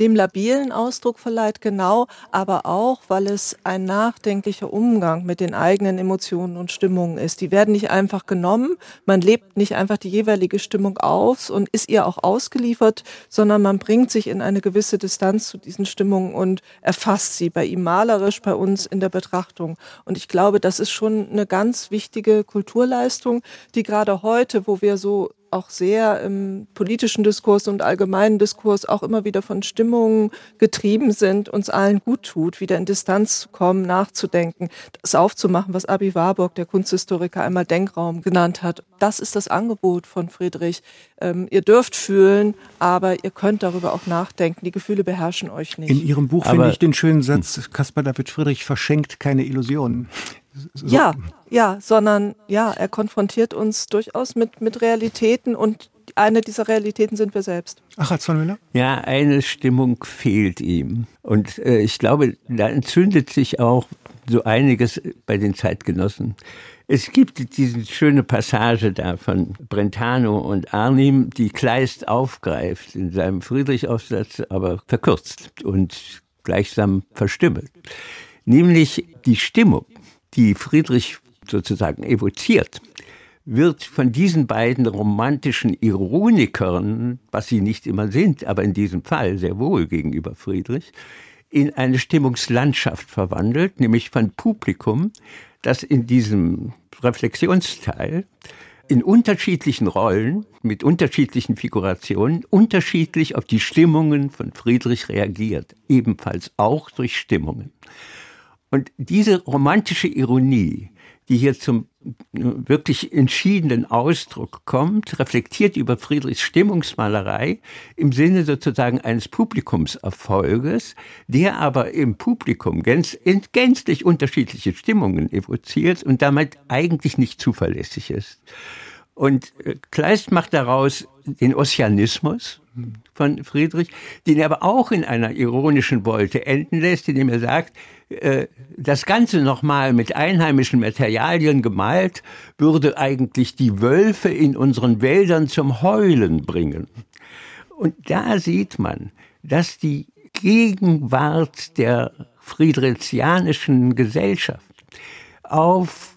Dem labilen Ausdruck verleiht, genau, aber auch, weil es ein nachdenklicher Umgang mit den eigenen Emotionen und Stimmungen ist. Die werden nicht einfach genommen, man lebt nicht einfach die jeweilige Stimmung aus und ist ihr auch ausgeliefert, sondern man bringt sich in eine gewisse Distanz zu diesen Stimmungen und erfasst sie bei ihm malerisch, bei uns in der Betrachtung. Und ich glaube, das ist schon eine ganz wichtige Kulturleistung, die gerade heute, wo wir so auch sehr im politischen Diskurs und allgemeinen Diskurs auch immer wieder von Stimmungen getrieben sind, uns allen gut tut, wieder in Distanz zu kommen, nachzudenken, das aufzumachen, was Abi Warburg, der Kunsthistoriker, einmal Denkraum genannt hat. Das ist das Angebot von Friedrich. Ähm, ihr dürft fühlen, aber ihr könnt darüber auch nachdenken. Die Gefühle beherrschen euch nicht. In Ihrem Buch finde ich den schönen Satz, Caspar David Friedrich verschenkt keine Illusionen. So. Ja, ja, sondern ja, er konfrontiert uns durchaus mit, mit Realitäten und eine dieser Realitäten sind wir selbst. Ach, Herr Zornmüller? Ja, eine Stimmung fehlt ihm. Und äh, ich glaube, da entzündet sich auch so einiges bei den Zeitgenossen. Es gibt diese schöne Passage da von Brentano und Arnim, die Kleist aufgreift in seinem Friedrich-Aufsatz, aber verkürzt und gleichsam verstümmelt. Nämlich die Stimmung die Friedrich sozusagen evoziert, wird von diesen beiden romantischen Ironikern, was sie nicht immer sind, aber in diesem Fall sehr wohl gegenüber Friedrich, in eine Stimmungslandschaft verwandelt, nämlich von Publikum, das in diesem Reflexionsteil in unterschiedlichen Rollen, mit unterschiedlichen Figurationen, unterschiedlich auf die Stimmungen von Friedrich reagiert, ebenfalls auch durch Stimmungen. Und diese romantische Ironie, die hier zum wirklich entschiedenen Ausdruck kommt, reflektiert über Friedrichs Stimmungsmalerei im Sinne sozusagen eines Publikumserfolges, der aber im Publikum gänz, gänzlich unterschiedliche Stimmungen evoziert und damit eigentlich nicht zuverlässig ist. Und äh, Kleist macht daraus den Ossianismus von Friedrich, den er aber auch in einer ironischen Wolte enden lässt, indem er sagt, äh, das Ganze nochmal mit einheimischen Materialien gemalt, würde eigentlich die Wölfe in unseren Wäldern zum Heulen bringen. Und da sieht man, dass die Gegenwart der friedrichianischen Gesellschaft auf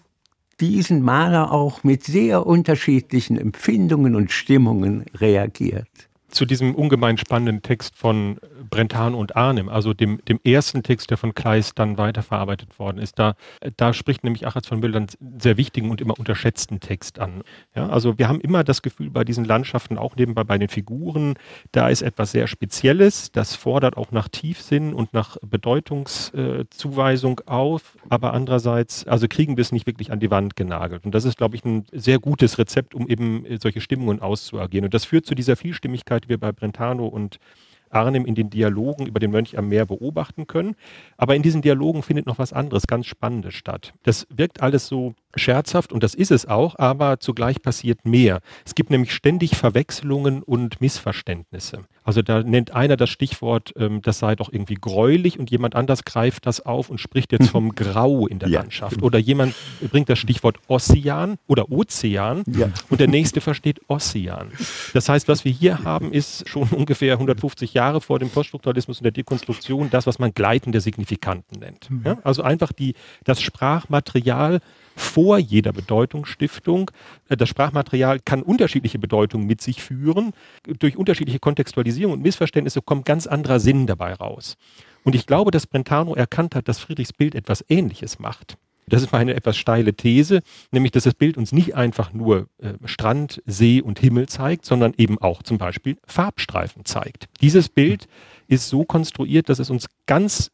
diesen Maler auch mit sehr unterschiedlichen Empfindungen und Stimmungen reagiert zu diesem ungemein spannenden Text von Brentano und Arnim, also dem, dem ersten Text, der von Kleist dann weiterverarbeitet worden ist. Da, da spricht nämlich Achatz von Bildern einen sehr wichtigen und immer unterschätzten Text an. Ja, also wir haben immer das Gefühl bei diesen Landschaften, auch nebenbei bei den Figuren, da ist etwas sehr Spezielles, das fordert auch nach Tiefsinn und nach Bedeutungszuweisung äh, auf, aber andererseits, also kriegen wir es nicht wirklich an die Wand genagelt. Und das ist, glaube ich, ein sehr gutes Rezept, um eben solche Stimmungen auszuagieren. Und das führt zu dieser Vielstimmigkeit, wir bei Brentano und Arnim in den Dialogen über den Mönch am Meer beobachten können. Aber in diesen Dialogen findet noch was anderes, ganz Spannendes statt. Das wirkt alles so scherzhaft und das ist es auch, aber zugleich passiert mehr. Es gibt nämlich ständig Verwechslungen und Missverständnisse. Also da nennt einer das Stichwort, ähm, das sei doch irgendwie gräulich und jemand anders greift das auf und spricht jetzt vom Grau in der ja. Landschaft. Oder jemand bringt das Stichwort Ozean oder Ozean ja. und der nächste versteht Ozean. Das heißt, was wir hier haben, ist schon ungefähr 150 Jahre vor dem Poststrukturalismus und der Dekonstruktion das, was man gleitende Signifikanten nennt. Mhm. Ja? Also einfach die, das Sprachmaterial vor jeder Bedeutungsstiftung. Äh, das Sprachmaterial kann unterschiedliche Bedeutungen mit sich führen. Durch unterschiedliche Kontextualisierung und Missverständnisse kommt ganz anderer Sinn dabei raus. Und ich glaube, dass Brentano erkannt hat, dass Friedrichs Bild etwas Ähnliches macht. Das ist meine etwas steile These, nämlich dass das Bild uns nicht einfach nur äh, Strand, See und Himmel zeigt, sondern eben auch zum Beispiel Farbstreifen zeigt. Dieses Bild ist so konstruiert, dass es uns ganz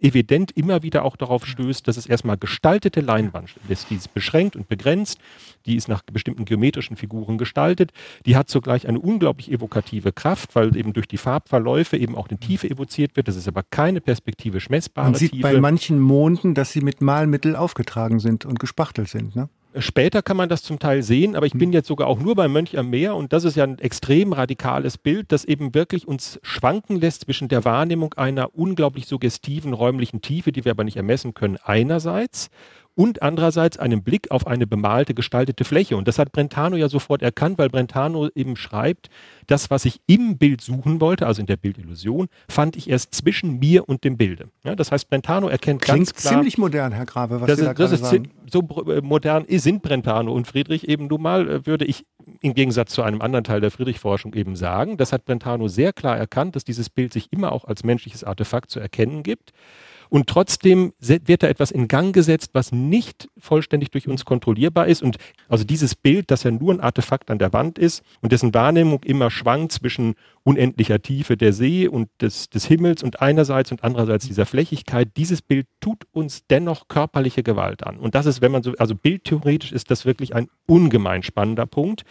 evident immer wieder auch darauf stößt, dass es erstmal gestaltete Leinwand ist. Die ist beschränkt und begrenzt, die ist nach bestimmten geometrischen Figuren gestaltet, die hat zugleich eine unglaublich evokative Kraft, weil eben durch die Farbverläufe eben auch eine Tiefe evoziert wird. Das ist aber keine perspektivisch messbare Man sieht Tiefe. bei manchen Monden, dass sie mit Malmittel aufgetragen sind und gespachtelt sind. Ne? Später kann man das zum Teil sehen, aber ich bin jetzt sogar auch nur beim Mönch am Meer und das ist ja ein extrem radikales Bild, das eben wirklich uns schwanken lässt zwischen der Wahrnehmung einer unglaublich suggestiven räumlichen Tiefe, die wir aber nicht ermessen können, einerseits und andererseits einen Blick auf eine bemalte, gestaltete Fläche. Und das hat Brentano ja sofort erkannt, weil Brentano eben schreibt, das, was ich im Bild suchen wollte, also in der Bildillusion, fand ich erst zwischen mir und dem Bilde. Ja, das heißt, Brentano erkennt Klingt ganz klar... ziemlich modern, Herr Grabe, was das Sie da das ist sagen. So äh, modern sind Brentano und Friedrich eben nun mal, äh, würde ich im Gegensatz zu einem anderen Teil der Friedrich-Forschung eben sagen. Das hat Brentano sehr klar erkannt, dass dieses Bild sich immer auch als menschliches Artefakt zu erkennen gibt. Und trotzdem wird da etwas in Gang gesetzt, was nicht vollständig durch uns kontrollierbar ist. Und also dieses Bild, das ja nur ein Artefakt an der Wand ist und dessen Wahrnehmung immer schwankt zwischen unendlicher Tiefe der See und des, des Himmels und einerseits und andererseits dieser Flächigkeit, dieses Bild tut uns dennoch körperliche Gewalt an. Und das ist, wenn man so, also bildtheoretisch ist das wirklich ein ungemein spannender Punkt,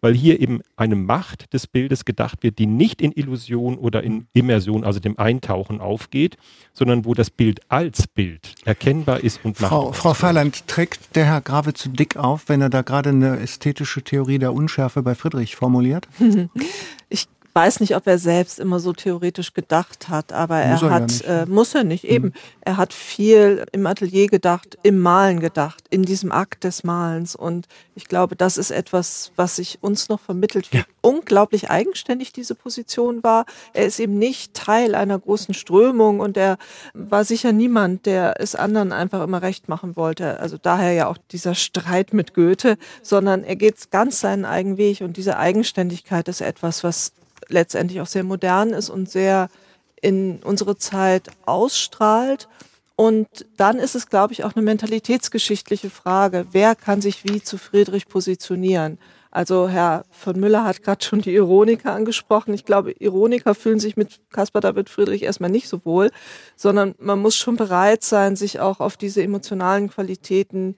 weil hier eben eine Macht des Bildes gedacht wird, die nicht in Illusion oder in Immersion, also dem Eintauchen aufgeht, sondern wo das Bild als Bild erkennbar ist und Frau, Frau Fahland, trägt der Herr Grave zu dick auf, wenn er da gerade eine ästhetische Theorie der Unschärfe bei Friedrich formuliert? ich weiß nicht, ob er selbst immer so theoretisch gedacht hat, aber er, er hat, ja äh, muss er nicht, mhm. eben. Er hat viel im Atelier gedacht, im Malen gedacht, in diesem Akt des Malens. Und ich glaube, das ist etwas, was sich uns noch vermittelt, wie ja. unglaublich eigenständig diese Position war. Er ist eben nicht Teil einer großen Strömung und er war sicher niemand, der es anderen einfach immer recht machen wollte. Also daher ja auch dieser Streit mit Goethe, sondern er geht ganz seinen eigenen Weg und diese Eigenständigkeit ist etwas, was letztendlich auch sehr modern ist und sehr in unsere Zeit ausstrahlt. Und dann ist es, glaube ich, auch eine mentalitätsgeschichtliche Frage. Wer kann sich wie zu Friedrich positionieren? Also Herr von Müller hat gerade schon die Ironiker angesprochen. Ich glaube, Ironiker fühlen sich mit Caspar David Friedrich erstmal nicht so wohl, sondern man muss schon bereit sein, sich auch auf diese emotionalen Qualitäten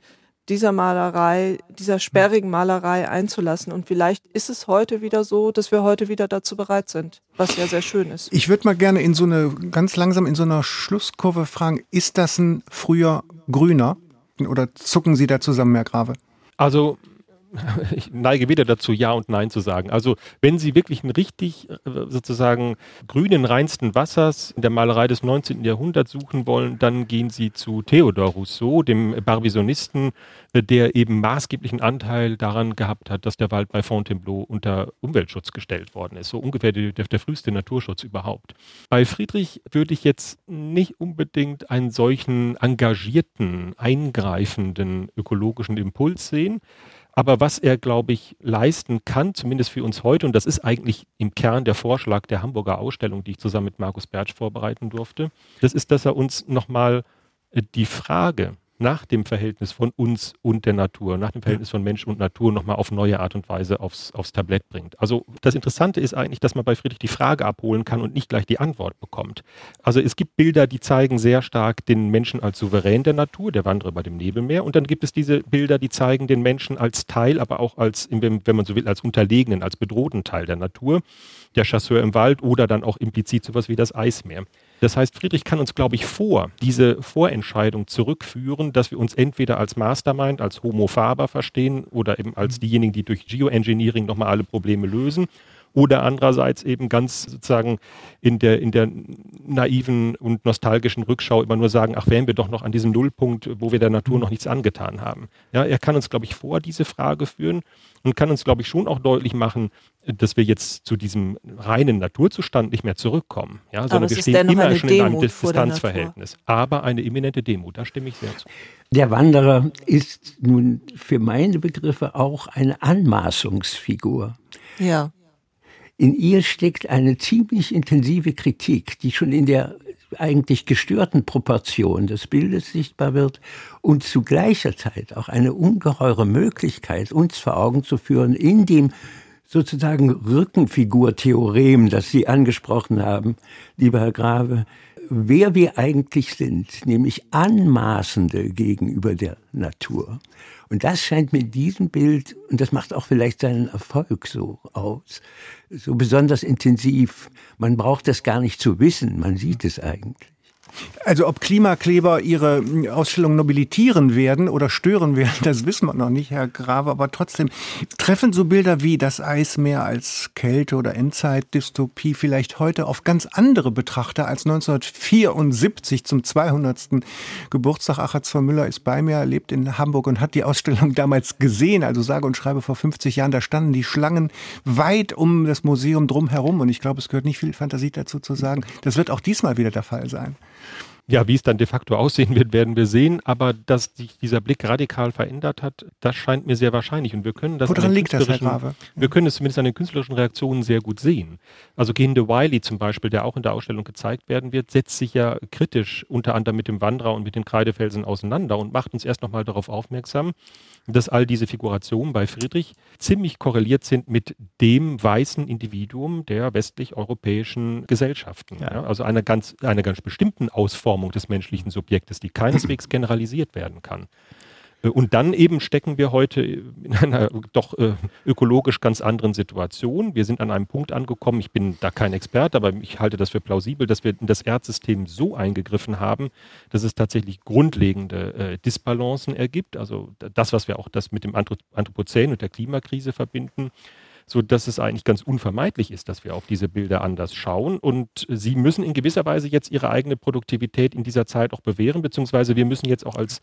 dieser Malerei, dieser sperrigen Malerei einzulassen. Und vielleicht ist es heute wieder so, dass wir heute wieder dazu bereit sind, was ja sehr schön ist. Ich würde mal gerne in so eine, ganz langsam in so einer Schlusskurve fragen, ist das ein früher Grüner? Oder zucken Sie da zusammen, Herr Grave? Also ich neige weder dazu, Ja und Nein zu sagen. Also wenn Sie wirklich einen richtig äh, sozusagen grünen, reinsten Wassers in der Malerei des 19. Jahrhunderts suchen wollen, dann gehen Sie zu Theodor Rousseau, dem Barbizonisten, äh, der eben maßgeblichen Anteil daran gehabt hat, dass der Wald bei Fontainebleau unter Umweltschutz gestellt worden ist. So ungefähr der, der früheste Naturschutz überhaupt. Bei Friedrich würde ich jetzt nicht unbedingt einen solchen engagierten, eingreifenden ökologischen Impuls sehen. Aber was er, glaube ich, leisten kann, zumindest für uns heute, und das ist eigentlich im Kern der Vorschlag der Hamburger Ausstellung, die ich zusammen mit Markus Bertsch vorbereiten durfte, das ist, dass er uns nochmal äh, die Frage nach dem Verhältnis von uns und der Natur, nach dem Verhältnis von Mensch und Natur nochmal auf neue Art und Weise aufs, aufs Tablett bringt. Also das Interessante ist eigentlich, dass man bei Friedrich die Frage abholen kann und nicht gleich die Antwort bekommt. Also es gibt Bilder, die zeigen sehr stark den Menschen als Souverän der Natur, der Wanderer bei dem Nebelmeer. Und dann gibt es diese Bilder, die zeigen den Menschen als Teil, aber auch als, wenn man so will, als unterlegenen, als bedrohten Teil der Natur. Der Chasseur im Wald oder dann auch implizit sowas wie das Eismeer. Das heißt, Friedrich kann uns, glaube ich, vor diese Vorentscheidung zurückführen, dass wir uns entweder als Mastermind, als Homo faber verstehen oder eben als diejenigen, die durch Geoengineering nochmal alle Probleme lösen oder andererseits eben ganz sozusagen in der, in der naiven und nostalgischen Rückschau immer nur sagen, ach, wären wir doch noch an diesem Nullpunkt, wo wir der Natur noch nichts angetan haben. Ja, er kann uns, glaube ich, vor diese Frage führen und kann uns, glaube ich, schon auch deutlich machen, dass wir jetzt zu diesem reinen Naturzustand nicht mehr zurückkommen, ja, sondern wir stehen immer schon in einem Distanzverhältnis. Aber eine imminente Demut, da stimme ich sehr zu. Der Wanderer ist nun für meine Begriffe auch eine Anmaßungsfigur. Ja. In ihr steckt eine ziemlich intensive Kritik, die schon in der eigentlich gestörten Proportion des Bildes sichtbar wird und zu gleicher Zeit auch eine ungeheure Möglichkeit, uns vor Augen zu führen, in dem sozusagen Rückenfigurtheorem, das Sie angesprochen haben, lieber Herr Grave, wer wir eigentlich sind, nämlich Anmaßende gegenüber der Natur. Und das scheint mir diesem Bild, und das macht auch vielleicht seinen Erfolg so aus, so besonders intensiv. Man braucht das gar nicht zu wissen, man sieht es eigentlich. Also ob Klimakleber ihre Ausstellung nobilitieren werden oder stören werden, das wissen wir noch nicht, Herr Grave. Aber trotzdem treffen so Bilder wie das Eismeer als Kälte- oder Endzeitdystopie vielleicht heute auf ganz andere Betrachter als 1974 zum 200. Geburtstag. Achatz von Müller ist bei mir, lebt in Hamburg und hat die Ausstellung damals gesehen. Also sage und schreibe vor 50 Jahren, da standen die Schlangen weit um das Museum drumherum. Und ich glaube, es gehört nicht viel Fantasie dazu zu sagen. Das wird auch diesmal wieder der Fall sein. Ja, wie es dann de facto aussehen wird, werden wir sehen. Aber dass sich dieser Blick radikal verändert hat, das scheint mir sehr wahrscheinlich. Und wir können das, Woran liegt das, Herr Grave? wir können es zumindest an den künstlerischen Reaktionen sehr gut sehen. Also Gehende Wiley zum Beispiel, der auch in der Ausstellung gezeigt werden wird, setzt sich ja kritisch unter anderem mit dem Wanderer und mit den Kreidefelsen auseinander und macht uns erst nochmal darauf aufmerksam, dass all diese Figurationen bei Friedrich ziemlich korreliert sind mit dem weißen Individuum der westlich-europäischen Gesellschaften. Ja. Ja, also einer ganz, einer ganz bestimmten Ausformung des menschlichen Subjektes, die keineswegs generalisiert werden kann. Äh, und dann eben stecken wir heute in einer doch äh, ökologisch ganz anderen Situation. Wir sind an einem Punkt angekommen, ich bin da kein Experte, aber ich halte das für plausibel, dass wir in das Erdsystem so eingegriffen haben, dass es tatsächlich grundlegende äh, Disbalancen ergibt. Also das, was wir auch das mit dem Anthropozän und der Klimakrise verbinden so dass es eigentlich ganz unvermeidlich ist, dass wir auf diese Bilder anders schauen. Und sie müssen in gewisser Weise jetzt ihre eigene Produktivität in dieser Zeit auch bewähren, beziehungsweise wir müssen jetzt auch als,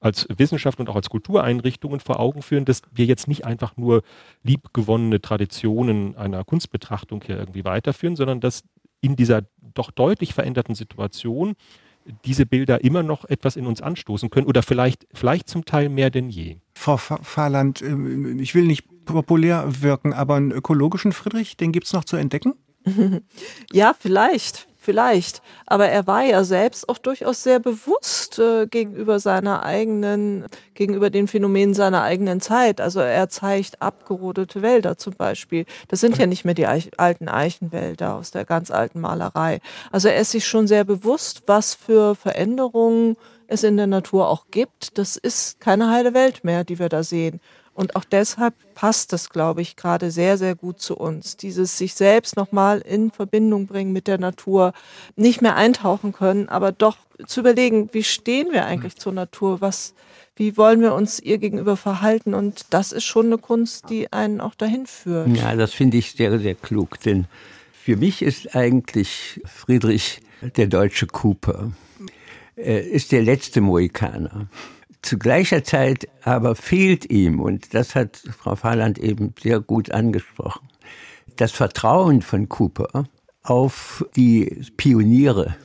als Wissenschaft und auch als Kultureinrichtungen vor Augen führen, dass wir jetzt nicht einfach nur liebgewonnene Traditionen einer Kunstbetrachtung hier irgendwie weiterführen, sondern dass in dieser doch deutlich veränderten Situation diese Bilder immer noch etwas in uns anstoßen können oder vielleicht, vielleicht zum Teil mehr denn je. Frau Fahrland, ähm, ich will nicht populär wirken, aber einen ökologischen Friedrich, den gibt es noch zu entdecken? ja, vielleicht. Vielleicht. Aber er war ja selbst auch durchaus sehr bewusst äh, gegenüber seiner eigenen, gegenüber den Phänomenen seiner eigenen Zeit. Also er zeigt abgerodete Wälder zum Beispiel. Das sind ja nicht mehr die Eich alten Eichenwälder aus der ganz alten Malerei. Also er ist sich schon sehr bewusst, was für Veränderungen es in der Natur auch gibt. Das ist keine heile Welt mehr, die wir da sehen. Und auch deshalb passt das, glaube ich, gerade sehr, sehr gut zu uns. Dieses sich selbst nochmal in Verbindung bringen mit der Natur, nicht mehr eintauchen können, aber doch zu überlegen, wie stehen wir eigentlich zur Natur? Was, wie wollen wir uns ihr gegenüber verhalten? Und das ist schon eine Kunst, die einen auch dahin führt. Ja, das finde ich sehr, sehr klug, denn für mich ist eigentlich Friedrich der deutsche Cooper. Er ist der letzte Mohikaner. Zu gleicher Zeit aber fehlt ihm, und das hat Frau Fahland eben sehr gut angesprochen, das Vertrauen von Cooper auf die Pioniere,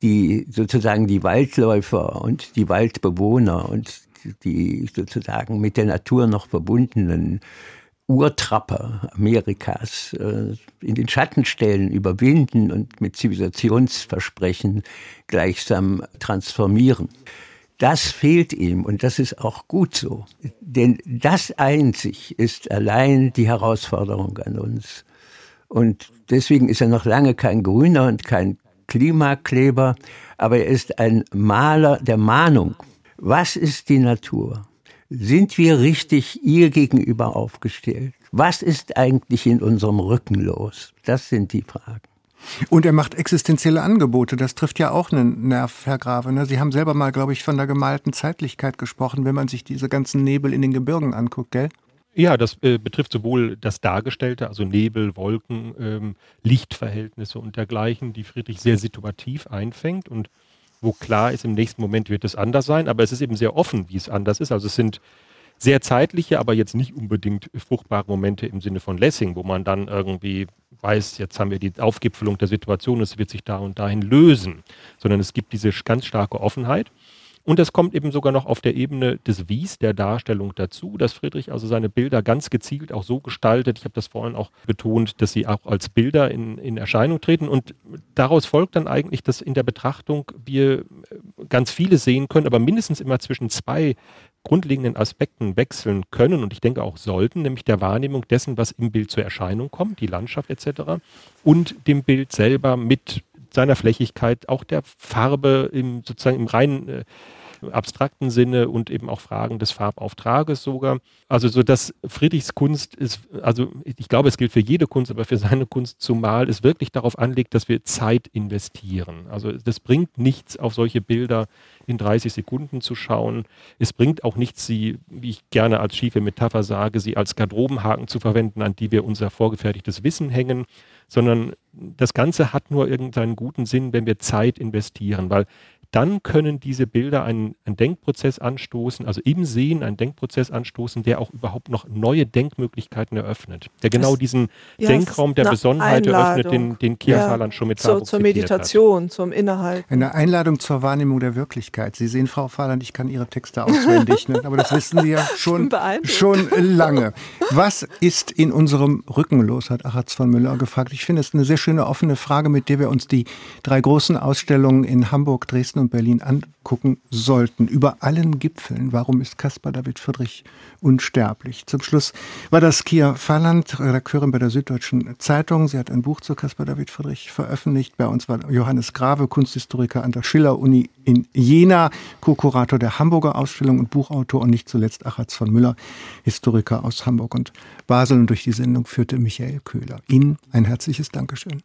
die sozusagen die Waldläufer und die Waldbewohner und die sozusagen mit der Natur noch verbundenen Urtrapper Amerikas äh, in den Schatten stellen, überwinden und mit Zivilisationsversprechen gleichsam transformieren. Das fehlt ihm und das ist auch gut so. Denn das einzig ist allein die Herausforderung an uns. Und deswegen ist er noch lange kein Grüner und kein Klimakleber, aber er ist ein Maler der Mahnung. Was ist die Natur? Sind wir richtig ihr gegenüber aufgestellt? Was ist eigentlich in unserem Rücken los? Das sind die Fragen. Und er macht existenzielle Angebote. Das trifft ja auch einen Nerv, Herr Grave. Ne? Sie haben selber mal, glaube ich, von der gemalten Zeitlichkeit gesprochen, wenn man sich diese ganzen Nebel in den Gebirgen anguckt, gell? Ja, das äh, betrifft sowohl das Dargestellte, also Nebel, Wolken, ähm, Lichtverhältnisse und dergleichen, die Friedrich sehr situativ einfängt und wo klar ist, im nächsten Moment wird es anders sein, aber es ist eben sehr offen, wie es anders ist. Also es sind sehr zeitliche, aber jetzt nicht unbedingt fruchtbare Momente im Sinne von Lessing, wo man dann irgendwie weiß, jetzt haben wir die Aufgipfelung der Situation, es wird sich da und dahin lösen, sondern es gibt diese ganz starke Offenheit. Und es kommt eben sogar noch auf der Ebene des Wies, der Darstellung dazu, dass Friedrich also seine Bilder ganz gezielt auch so gestaltet, ich habe das vorhin auch betont, dass sie auch als Bilder in, in Erscheinung treten. Und daraus folgt dann eigentlich, dass in der Betrachtung wir ganz viele sehen können, aber mindestens immer zwischen zwei grundlegenden Aspekten wechseln können und ich denke auch sollten, nämlich der Wahrnehmung dessen, was im Bild zur Erscheinung kommt, die Landschaft etc. und dem Bild selber mit seiner Flächigkeit, auch der Farbe im sozusagen im reinen äh, abstrakten Sinne und eben auch Fragen des Farbauftrages sogar. Also so dass Friedrichs Kunst ist, also ich glaube, es gilt für jede Kunst, aber für seine Kunst zumal, es wirklich darauf anlegt, dass wir Zeit investieren. Also das bringt nichts, auf solche Bilder in 30 Sekunden zu schauen. Es bringt auch nichts, sie, wie ich gerne als schiefe Metapher sage, sie als Garderobenhaken zu verwenden, an die wir unser vorgefertigtes Wissen hängen, sondern das Ganze hat nur irgendeinen guten Sinn, wenn wir Zeit investieren, weil dann können diese Bilder einen, einen Denkprozess anstoßen, also im Sehen einen Denkprozess anstoßen, der auch überhaupt noch neue Denkmöglichkeiten eröffnet, der genau das, diesen ja, Denkraum der Besonnenheit eröffnet, den, den Kierfahrland ja, schon mit zur, zur Meditation, hat. zum Innehalten. Eine Einladung zur Wahrnehmung der Wirklichkeit. Sie sehen, Frau Fahrland, ich kann Ihre Texte auswendig, ne? aber das wissen Sie ja schon, schon lange. Was ist in unserem Rücken los, hat Achatz von Müller gefragt. Ich finde es eine sehr schöne offene Frage, mit der wir uns die drei großen Ausstellungen in Hamburg, Dresden und Berlin angucken sollten. Über allen Gipfeln. Warum ist Caspar David Friedrich unsterblich? Zum Schluss war das Kia Falland, Redakteurin bei der Süddeutschen Zeitung. Sie hat ein Buch zu Caspar David Friedrich veröffentlicht. Bei uns war Johannes Grave, Kunsthistoriker an der Schiller-Uni in Jena, Co-Kurator der Hamburger Ausstellung und Buchautor und nicht zuletzt Achatz von Müller, Historiker aus Hamburg und Basel. Und durch die Sendung führte Michael Köhler. Ihnen ein herzliches Dankeschön.